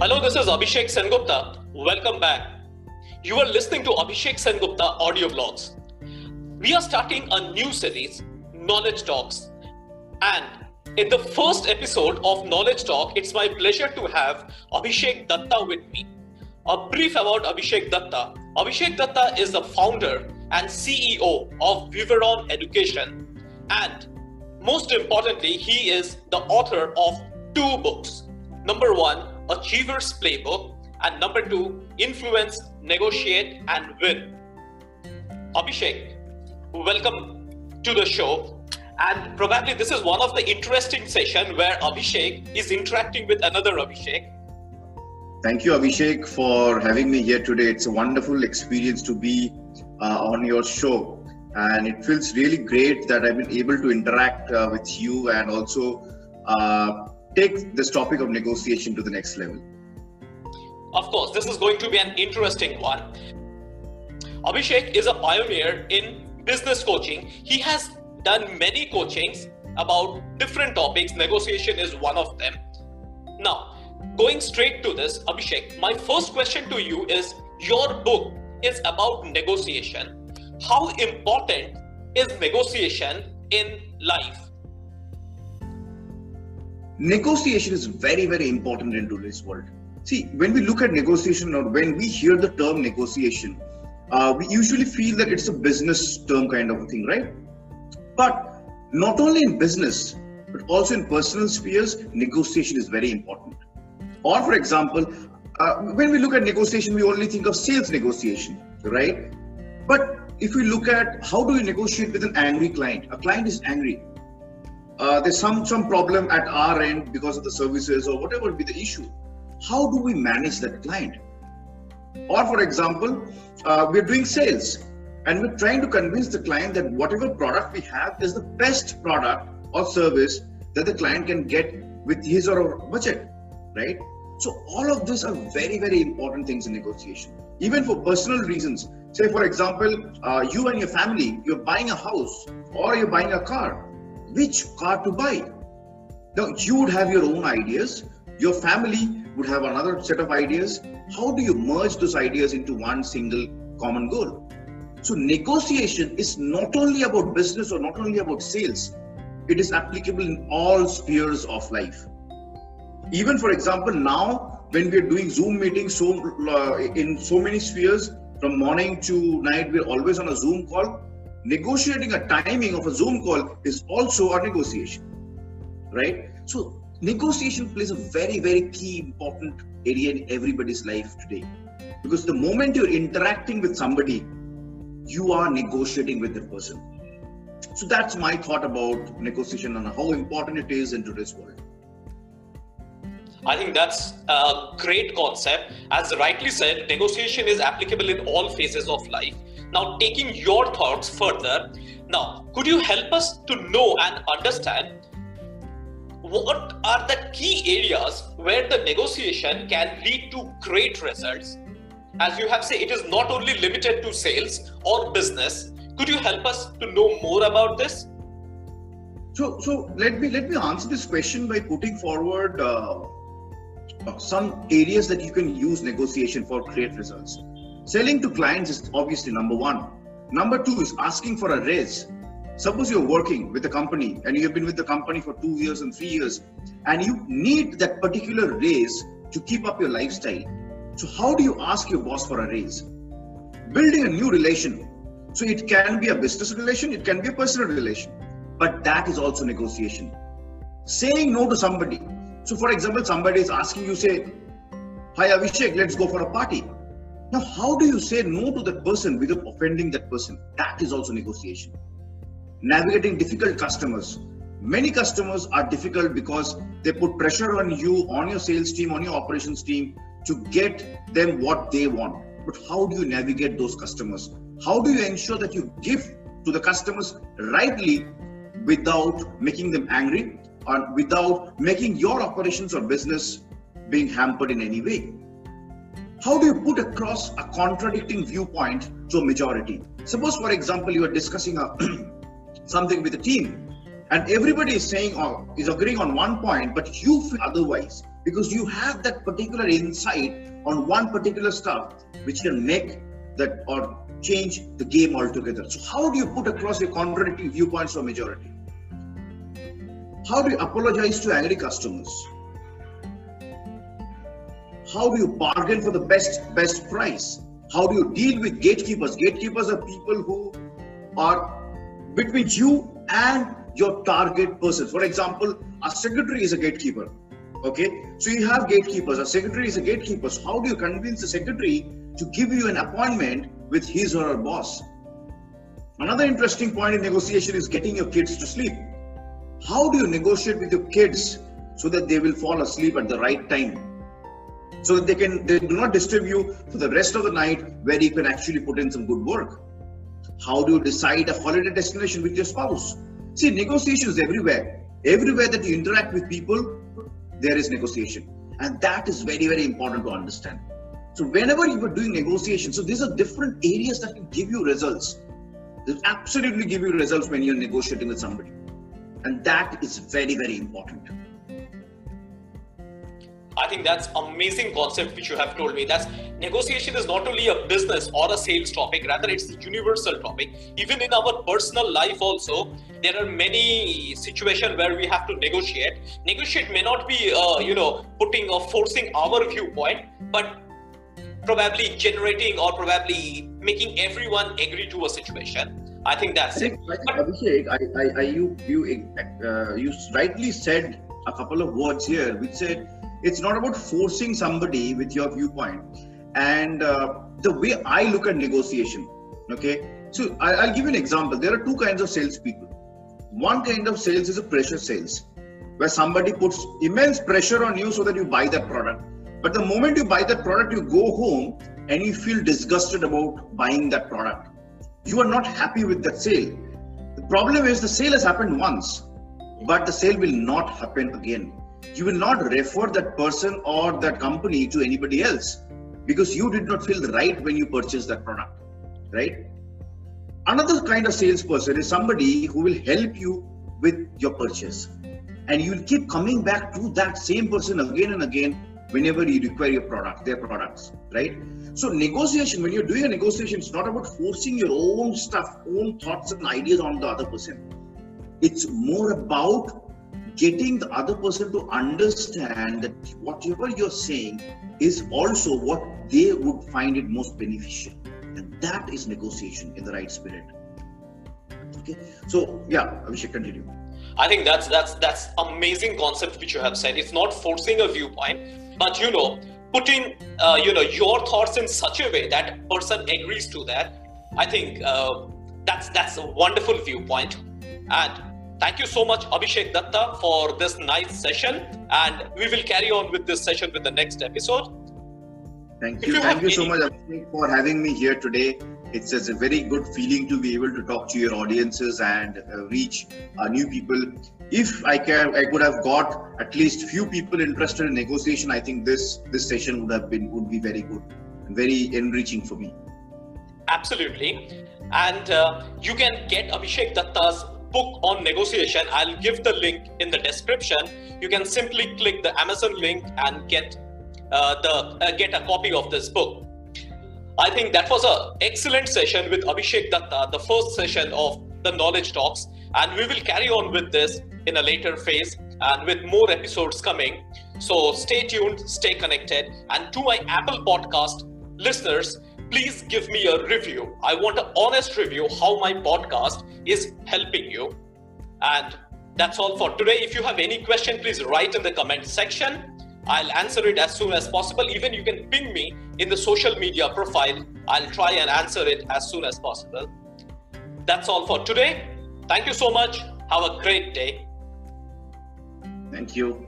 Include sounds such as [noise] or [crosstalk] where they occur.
Hello, this is Abhishek Sengupta. Welcome back. You are listening to Abhishek Sengupta audio blogs. We are starting a new series, Knowledge Talks. And in the first episode of Knowledge Talk, it's my pleasure to have Abhishek Datta with me. A brief about Abhishek Datta. Abhishek Datta is the founder and CEO of Viveron Education. And most importantly, he is the author of two books. Number one, Achiever's Playbook, and number two, Influence, Negotiate, and Win. Abhishek, welcome to the show. And probably this is one of the interesting session where Abhishek is interacting with another Abhishek. Thank you, Abhishek, for having me here today. It's a wonderful experience to be uh, on your show. And it feels really great that I've been able to interact uh, with you and also uh, take this topic of negotiation to the next level? Of course, this is going to be an interesting one. Abhishek is a pioneer in business coaching. He has done many coachings about different topics. Negotiation is one of them. Now, going straight to this, Abhishek, my first question to you is your book is about negotiation. How important is negotiation in life? Negotiation is very very important in today's world. See when we look at negotiation or when we hear the term negotiation uh, we usually feel that it's a business term kind of a thing right? But not only in business but also in personal spheres negotiation is very important. Or for example uh, when we look at negotiation we only think of sales negotiation right? But if we look at how do we negotiate with an angry client? A client is angry uh, there's some some problem at our end because of the services or whatever be the issue. How do we manage that client? Or for example uh, we're doing sales and we're trying to convince the client that whatever product we have is the best product or service that the client can get with his or her budget right? So all of these are very very important things in negotiation. Even for personal reasons. Say for example uh, you and your family you're buying a house or you're buying a car which car to buy. Now, you would have your own ideas, your family would have another set of ideas. How do you merge those ideas into one single common goal? So, negotiation is not only about business or not only about sales, it is applicable in all spheres of life. Even, for example, now when we are doing Zoom meetings so uh, in so many spheres, from morning to night, we're always on a Zoom call negotiating a timing of a Zoom call is also a negotiation, right? So negotiation plays a very, very key important area in everybody's life today. Because the moment you're interacting with somebody, you are negotiating with the person. So that's my thought about negotiation and how important it is in today's world. I think that's a great concept. As rightly said, negotiation is applicable in all phases of life. Now, taking your thoughts further, now, could you help us to know and understand what are the key areas where the negotiation can lead to great results? As you have said, it is not only limited to sales or business. Could you help us to know more about this? So, so let me let me answer this question by putting forward uh, some areas that you can use negotiation for great results. Selling to clients is obviously number one. Number two is asking for a raise. Suppose you're working with a company and you've been with the company for two years and three years, and you need that particular raise to keep up your lifestyle. So, how do you ask your boss for a raise? Building a new relation. So, it can be a business relation, it can be a personal relation, but that is also negotiation. Saying no to somebody. So, for example, somebody is asking you, say, Hi Abhishek, let's go for a party. Now, how do you say no to that person without offending that person? That is also negotiation. Navigating difficult customers. Many customers are difficult because they put pressure on you, on your sales team, on your operations team to get them what they want. But how do you navigate those customers? How do you ensure that you give to the customers rightly without making them angry or without making your operations or business being hampered in any way? How do you put across a contradicting viewpoint to a majority? Suppose, for example, you are discussing a, [clears throat] something with a team and everybody is saying or is agreeing on one point, but you feel otherwise. because you have that particular insight on one particular stuff which can make that or change the game altogether. So, how do you put across your contradicting viewpoints to a majority? How do you apologize to angry customers? How do you bargain for the best best price? How do you deal with gatekeepers? Gatekeepers are people who are between you and your target person. For example, a secretary is a gatekeeper. Okay, so you have gatekeepers. A secretary is a gatekeeper. So how do you convince the secretary to give you an appointment with his or her boss? Another interesting point in negotiation is getting your kids to sleep. How do you negotiate with your kids so that they will fall asleep at the right time? So that they can they do not disturb you for the rest of the night where you can actually put in some good work. How do you decide a holiday destination with your spouse? See, negotiations everywhere. Everywhere that you interact with people, there is negotiation. And that is very, very important to understand. So whenever you are doing negotiation, so these are different areas that can give you results. They absolutely give you results when you're negotiating with somebody. And that is very, very important. I think that's amazing concept which you have told me. That's negotiation is not only a business or a sales topic, rather it's a universal topic. Even in our personal life also, there are many situations where we have to negotiate. Negotiate may not be, uh, you know, putting or forcing our viewpoint, but probably generating or probably making everyone agree to a situation. I think that's I think, it. I think, Abhishek, I, I, I, you, you, uh, you rightly said a couple of words here, which said it's not about forcing somebody with your viewpoint. And uh, the way I look at negotiation, okay. So I, will give you an example. There are two kinds of salespeople. One kind of sales is a pressure sales, where somebody puts immense pressure on you so that you buy that product. But the moment you buy that product, you go home and you feel disgusted about buying that product. You are not happy with that sale. The problem is the sale has happened once, but the sale will not happen again you will not refer that person or that company to anybody else because you did not feel right when you purchased that product, right? Another kind of salesperson is somebody who will help you with your purchase. And you'll keep coming back to that same person again and again whenever you require your product, their products, right? So negotiation, when you're doing a negotiation, it's not about forcing your own stuff, own thoughts and ideas on the other person. It's more about getting the other person to understand that whatever you're saying is also what they would find it most beneficial. And that is negotiation in the right spirit. Okay? So yeah should continue. I think that's that's that's amazing concept which you have said. It's not forcing a viewpoint but you know putting uh, you know your thoughts in such a way that person agrees to that i think uh, that's that's a wonderful viewpoint. And Thank you so much, Abhishek Datta, for this nice session. And we will carry on with this session with the next episode. Thank you. you Thank you so much, Abhishek, for having me here today. It's just a very good feeling to be able to talk to your audiences and uh, reach uh, new people. If I can, I could have got at least few people interested in negotiation. I think this this session would have been would be very good and very enriching for me. Absolutely, and uh, you can get Abhishek Datta's book on negotiation, I'll give the link in the description. You can simply click the Amazon link and get uh, the uh, get a copy of this book. I think that was an excellent session with Abhishek Datta, the first session of the Knowledge Talks, and we will carry on with this in a later phase and with more episodes coming. So stay tuned, stay connected, and to my Apple Podcast listeners, please give me a review. I want an honest review how my podcast is helping you. And that's all for today. If you have any question, please write in the comment section. I'll answer it as soon as possible. Even you can ping me in the social media profile. I'll try and answer it as soon as possible. That's all for today. Thank you so much. Have a great day. Thank you.